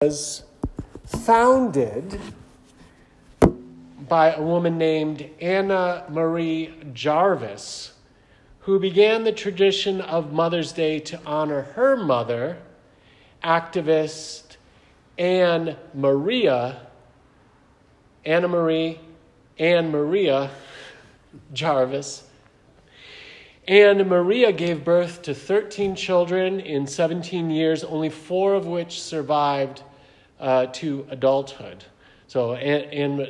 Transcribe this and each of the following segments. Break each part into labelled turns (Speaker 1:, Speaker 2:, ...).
Speaker 1: was founded by a woman named Anna Marie Jarvis, who began the tradition of Mother's Day to honor her mother, activist Anne Maria, Anna Marie, Anne Maria Jarvis. Anne Maria gave birth to 13 children in 17 years, only four of which survived uh, to adulthood. So Anne,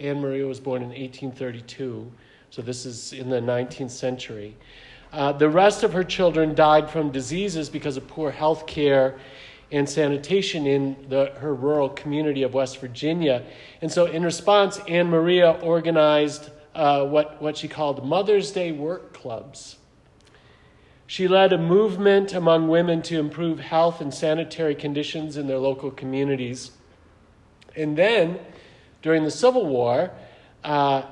Speaker 1: Anne, Maria was born in 1832, so this is in the 19th century. Uh, the rest of her children died from diseases because of poor health care and sanitation in the, her rural community of West Virginia. And so, in response, Anne Maria organized uh, what, what she called Mother's Day work clubs. She led a movement among women to improve health and sanitary conditions in their local communities. And then, during the Civil War, uh,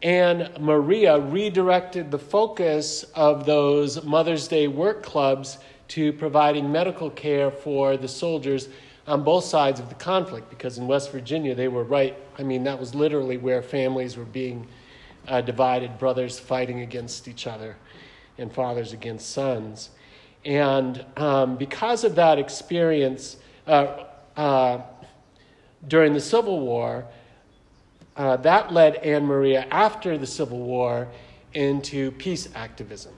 Speaker 1: Anne Maria redirected the focus of those Mother's Day work clubs to providing medical care for the soldiers on both sides of the conflict because in West Virginia they were right. I mean, that was literally where families were being uh, divided, brothers fighting against each other and fathers against sons. And um, because of that experience uh, uh, during the Civil War, uh, that led Anne Maria after the Civil War into peace activism.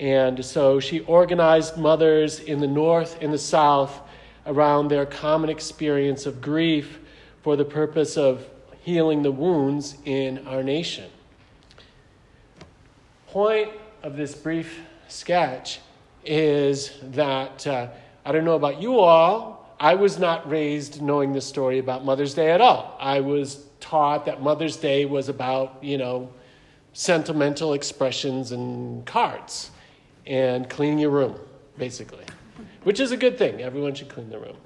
Speaker 1: And so she organized mothers in the North and the South around their common experience of grief for the purpose of healing the wounds in our nation. Point of this brief sketch is that uh, I don't know about you all, I was not raised knowing the story about Mother's Day at all. I was taught that Mother's Day was about, you know, sentimental expressions and cards and cleaning your room, basically, which is a good thing. Everyone should clean their room.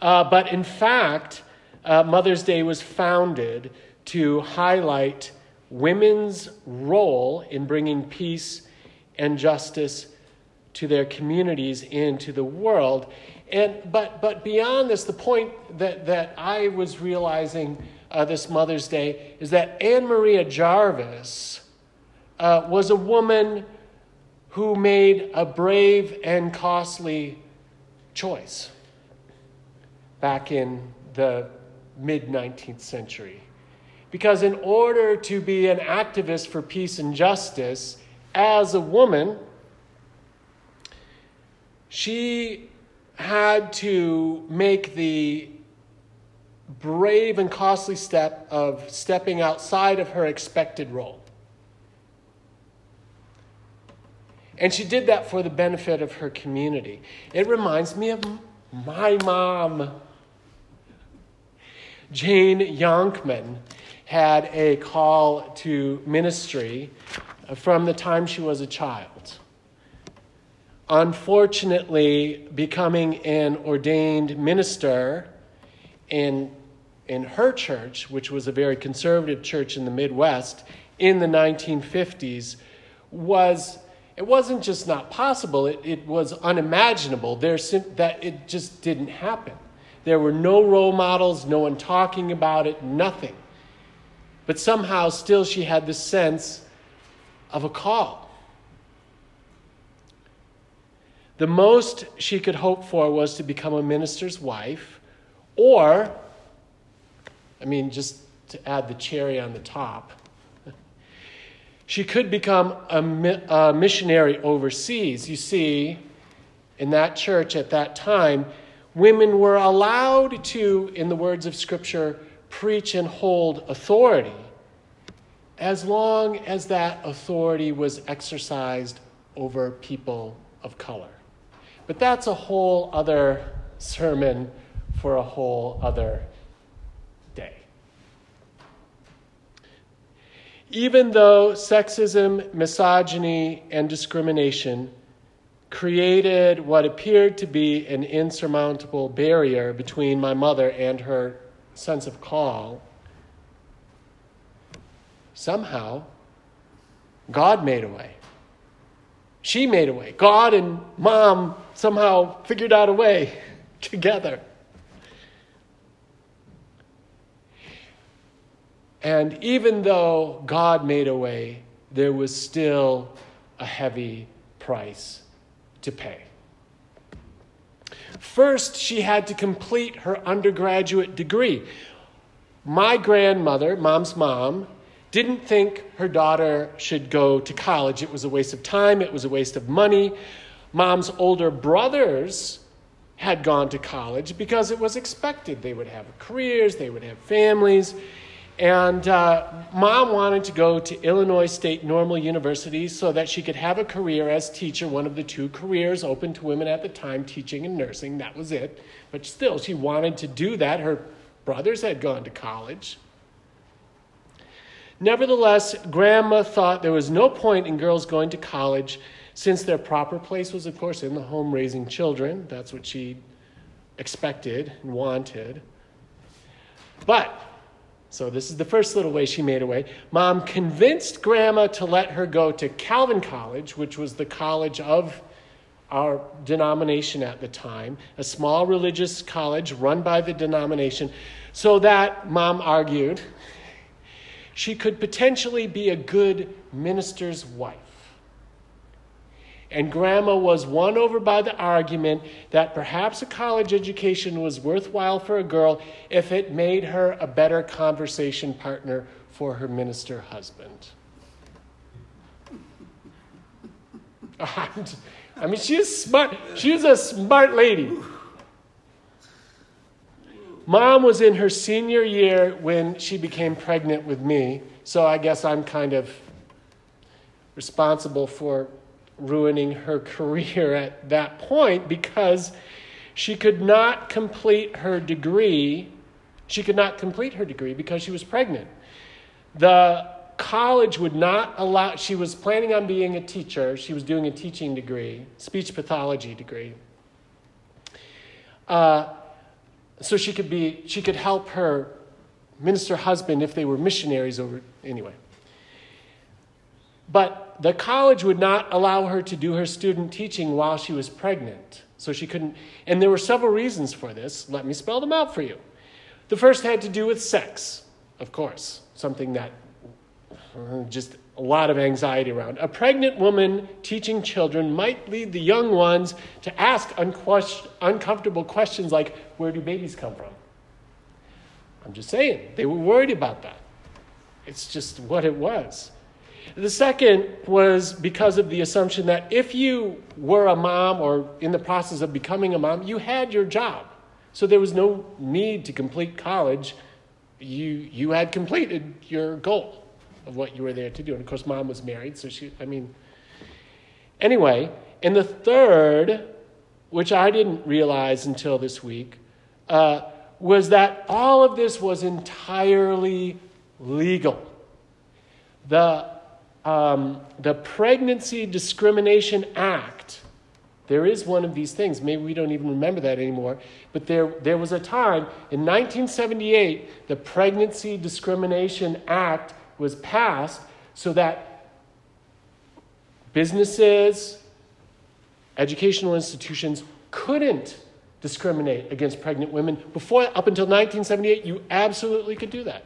Speaker 1: Uh, but in fact, uh, Mother's Day was founded to highlight women's role in bringing peace and justice to their communities and to the world. And, but, but beyond this, the point that, that I was realizing uh, this Mother's Day is that Anne Maria Jarvis uh, was a woman who made a brave and costly choice back in the mid 19th century. Because in order to be an activist for peace and justice as a woman, she had to make the brave and costly step of stepping outside of her expected role. And she did that for the benefit of her community. It reminds me of my mom, Jane Yonkman had a call to ministry from the time she was a child. Unfortunately, becoming an ordained minister in, in her church, which was a very conservative church in the Midwest in the 1950s, was it wasn't just not possible, it, it was unimaginable. There, that it just didn't happen. There were no role models, no one talking about it, nothing. But somehow, still, she had the sense of a call. The most she could hope for was to become a minister's wife, or, I mean, just to add the cherry on the top, she could become a, a missionary overseas. You see, in that church at that time, women were allowed to, in the words of Scripture, preach and hold authority as long as that authority was exercised over people of color. But that's a whole other sermon for a whole other day. Even though sexism, misogyny, and discrimination created what appeared to be an insurmountable barrier between my mother and her sense of call, somehow God made a way. She made a way. God and mom somehow figured out a way together. And even though God made a way, there was still a heavy price to pay. First, she had to complete her undergraduate degree. My grandmother, mom's mom, didn't think her daughter should go to college. It was a waste of time, it was a waste of money. Mom's older brothers had gone to college because it was expected. They would have careers, they would have families. And uh, mom wanted to go to Illinois State Normal University so that she could have a career as teacher, one of the two careers open to women at the time, teaching and nursing. That was it. But still, she wanted to do that. Her brothers had gone to college. Nevertheless, Grandma thought there was no point in girls going to college since their proper place was, of course, in the home raising children. That's what she expected and wanted. But so, this is the first little way she made away. Mom convinced grandma to let her go to Calvin College, which was the college of our denomination at the time, a small religious college run by the denomination, so that, mom argued, she could potentially be a good minister's wife. And Grandma was won over by the argument that perhaps a college education was worthwhile for a girl if it made her a better conversation partner for her minister husband. I mean, she's smart. She's a smart lady. Mom was in her senior year when she became pregnant with me, so I guess I'm kind of responsible for ruining her career at that point because she could not complete her degree. She could not complete her degree because she was pregnant. The college would not allow, she was planning on being a teacher. She was doing a teaching degree, speech pathology degree. Uh, so she could be, she could help her minister husband if they were missionaries over, anyway. But the college would not allow her to do her student teaching while she was pregnant. So she couldn't, and there were several reasons for this. Let me spell them out for you. The first had to do with sex, of course, something that uh, just a lot of anxiety around. A pregnant woman teaching children might lead the young ones to ask uncomfortable questions like, Where do babies come from? I'm just saying, they were worried about that. It's just what it was. The second was because of the assumption that if you were a mom or in the process of becoming a mom, you had your job. So there was no need to complete college. You, you had completed your goal of what you were there to do. And of course, mom was married, so she, I mean. Anyway, and the third, which I didn't realize until this week, uh, was that all of this was entirely legal. The um, the Pregnancy Discrimination Act, there is one of these things. Maybe we don't even remember that anymore. But there, there was a time in 1978, the Pregnancy Discrimination Act was passed so that businesses, educational institutions couldn't discriminate against pregnant women. Before, up until 1978, you absolutely could do that.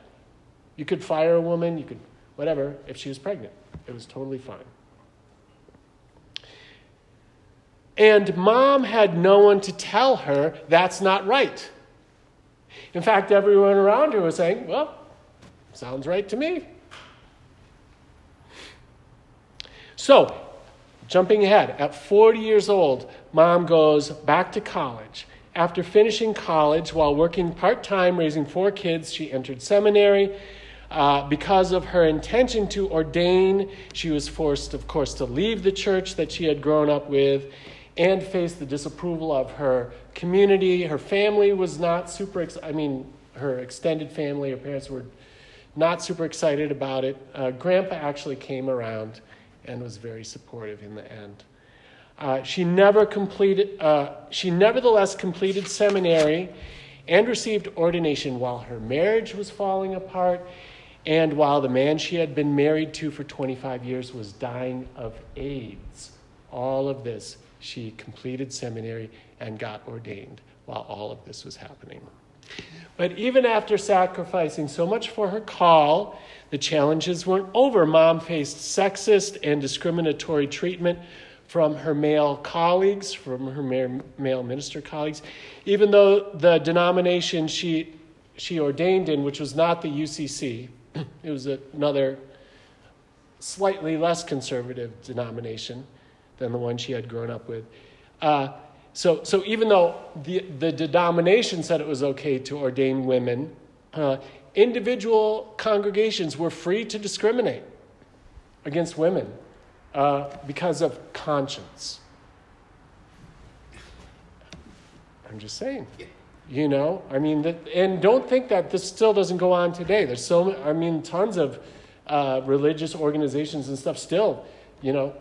Speaker 1: You could fire a woman, you could whatever, if she was pregnant. It was totally fine. And mom had no one to tell her that's not right. In fact, everyone around her was saying, well, sounds right to me. So, jumping ahead, at 40 years old, mom goes back to college. After finishing college, while working part time raising four kids, she entered seminary. Uh, because of her intention to ordain, she was forced, of course, to leave the church that she had grown up with and face the disapproval of her community. Her family was not super, ex- I mean, her extended family, her parents were not super excited about it. Uh, Grandpa actually came around and was very supportive in the end. Uh, she never completed, uh, she nevertheless completed seminary and received ordination while her marriage was falling apart and while the man she had been married to for 25 years was dying of AIDS. All of this, she completed seminary and got ordained. while all of this was happening. But even after sacrificing so much for her call, the challenges weren't over. Mom faced sexist and discriminatory treatment from her male colleagues, from her male minister colleagues, even though the denomination she, she ordained in, which was not the UCC, it was another slightly less conservative denomination than the one she had grown up with. Uh, so, so even though the, the denomination said it was okay to ordain women, uh, individual congregations were free to discriminate against women uh, because of conscience. I'm just saying. You know, I mean, and don't think that this still doesn't go on today. There's so, I mean, tons of uh, religious organizations and stuff still, you know,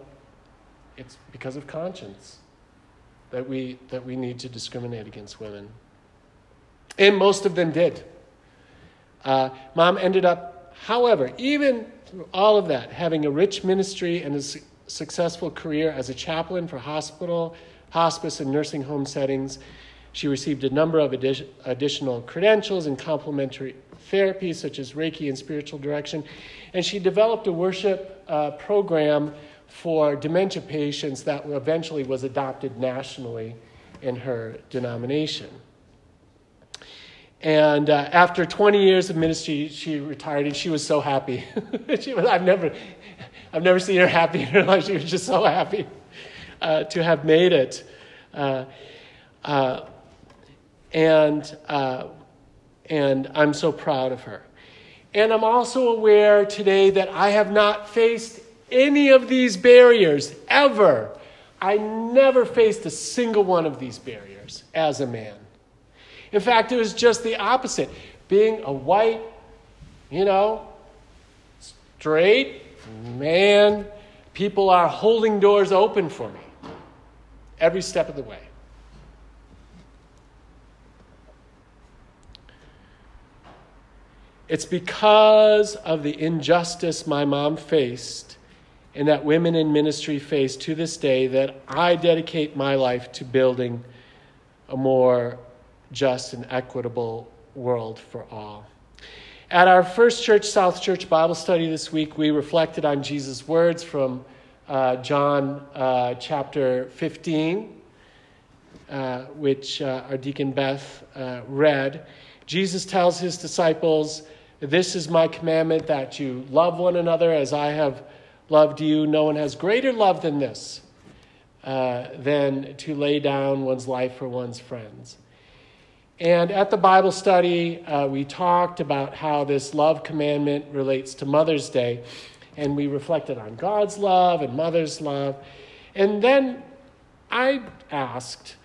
Speaker 1: it's because of conscience that we, that we need to discriminate against women. And most of them did. Uh, mom ended up, however, even through all of that, having a rich ministry and a su- successful career as a chaplain for hospital, hospice, and nursing home settings. She received a number of addi- additional credentials in complementary therapy, such as Reiki and spiritual direction. And she developed a worship uh, program for dementia patients that eventually was adopted nationally in her denomination. And uh, after 20 years of ministry, she retired, and she was so happy. she was, I've never, I've never seen her happy in her life. She was just so happy uh, to have made it. Uh, uh and, uh, and I'm so proud of her. And I'm also aware today that I have not faced any of these barriers ever. I never faced a single one of these barriers as a man. In fact, it was just the opposite. Being a white, you know, straight man, people are holding doors open for me every step of the way. It's because of the injustice my mom faced and that women in ministry face to this day that I dedicate my life to building a more just and equitable world for all. At our First Church South Church Bible study this week, we reflected on Jesus' words from uh, John uh, chapter 15, uh, which uh, our deacon Beth uh, read. Jesus tells his disciples, This is my commandment that you love one another as I have loved you. No one has greater love than this, uh, than to lay down one's life for one's friends. And at the Bible study, uh, we talked about how this love commandment relates to Mother's Day. And we reflected on God's love and Mother's love. And then I asked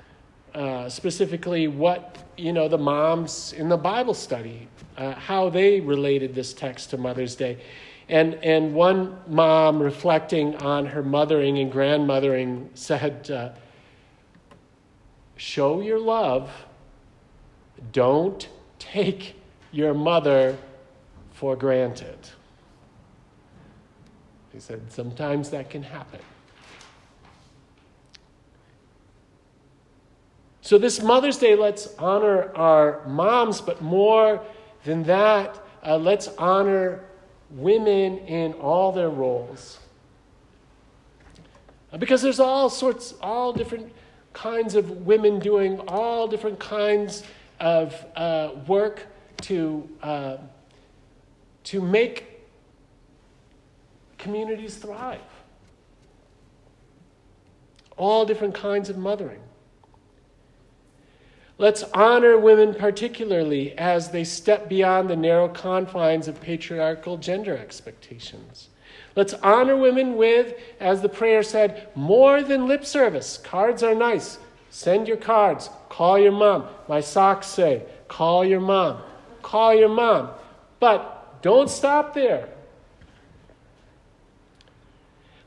Speaker 1: uh, specifically what, you know, the moms in the Bible study, uh, how they related this text to Mother's Day. And, and one mom reflecting on her mothering and grandmothering said, uh, Show your love, don't take your mother for granted. He said, Sometimes that can happen. So, this Mother's Day, let's honor our moms, but more than that, uh, let's honor women in all their roles. Because there's all sorts, all different kinds of women doing all different kinds of uh, work to, uh, to make communities thrive. All different kinds of mothering. Let's honor women particularly as they step beyond the narrow confines of patriarchal gender expectations. Let's honor women with, as the prayer said, more than lip service. Cards are nice. Send your cards. Call your mom. My socks say, call your mom. Call your mom. But don't stop there.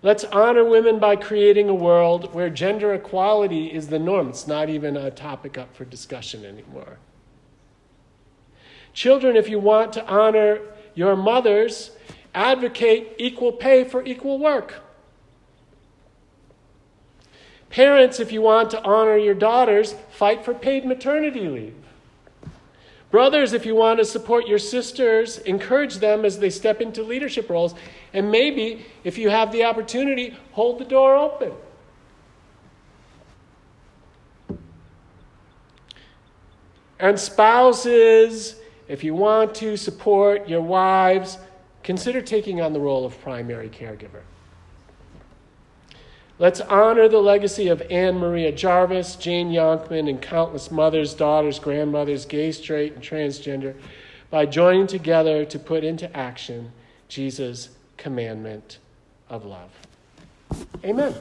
Speaker 1: Let's honor women by creating a world where gender equality is the norm. It's not even a topic up for discussion anymore. Children, if you want to honor your mothers, advocate equal pay for equal work. Parents, if you want to honor your daughters, fight for paid maternity leave. Brothers, if you want to support your sisters, encourage them as they step into leadership roles. And maybe, if you have the opportunity, hold the door open. And spouses, if you want to support your wives, consider taking on the role of primary caregiver. Let's honor the legacy of Anne Maria Jarvis, Jane Yonkman, and countless mothers, daughters, grandmothers, gay, straight, and transgender by joining together to put into action Jesus' commandment of love. Amen.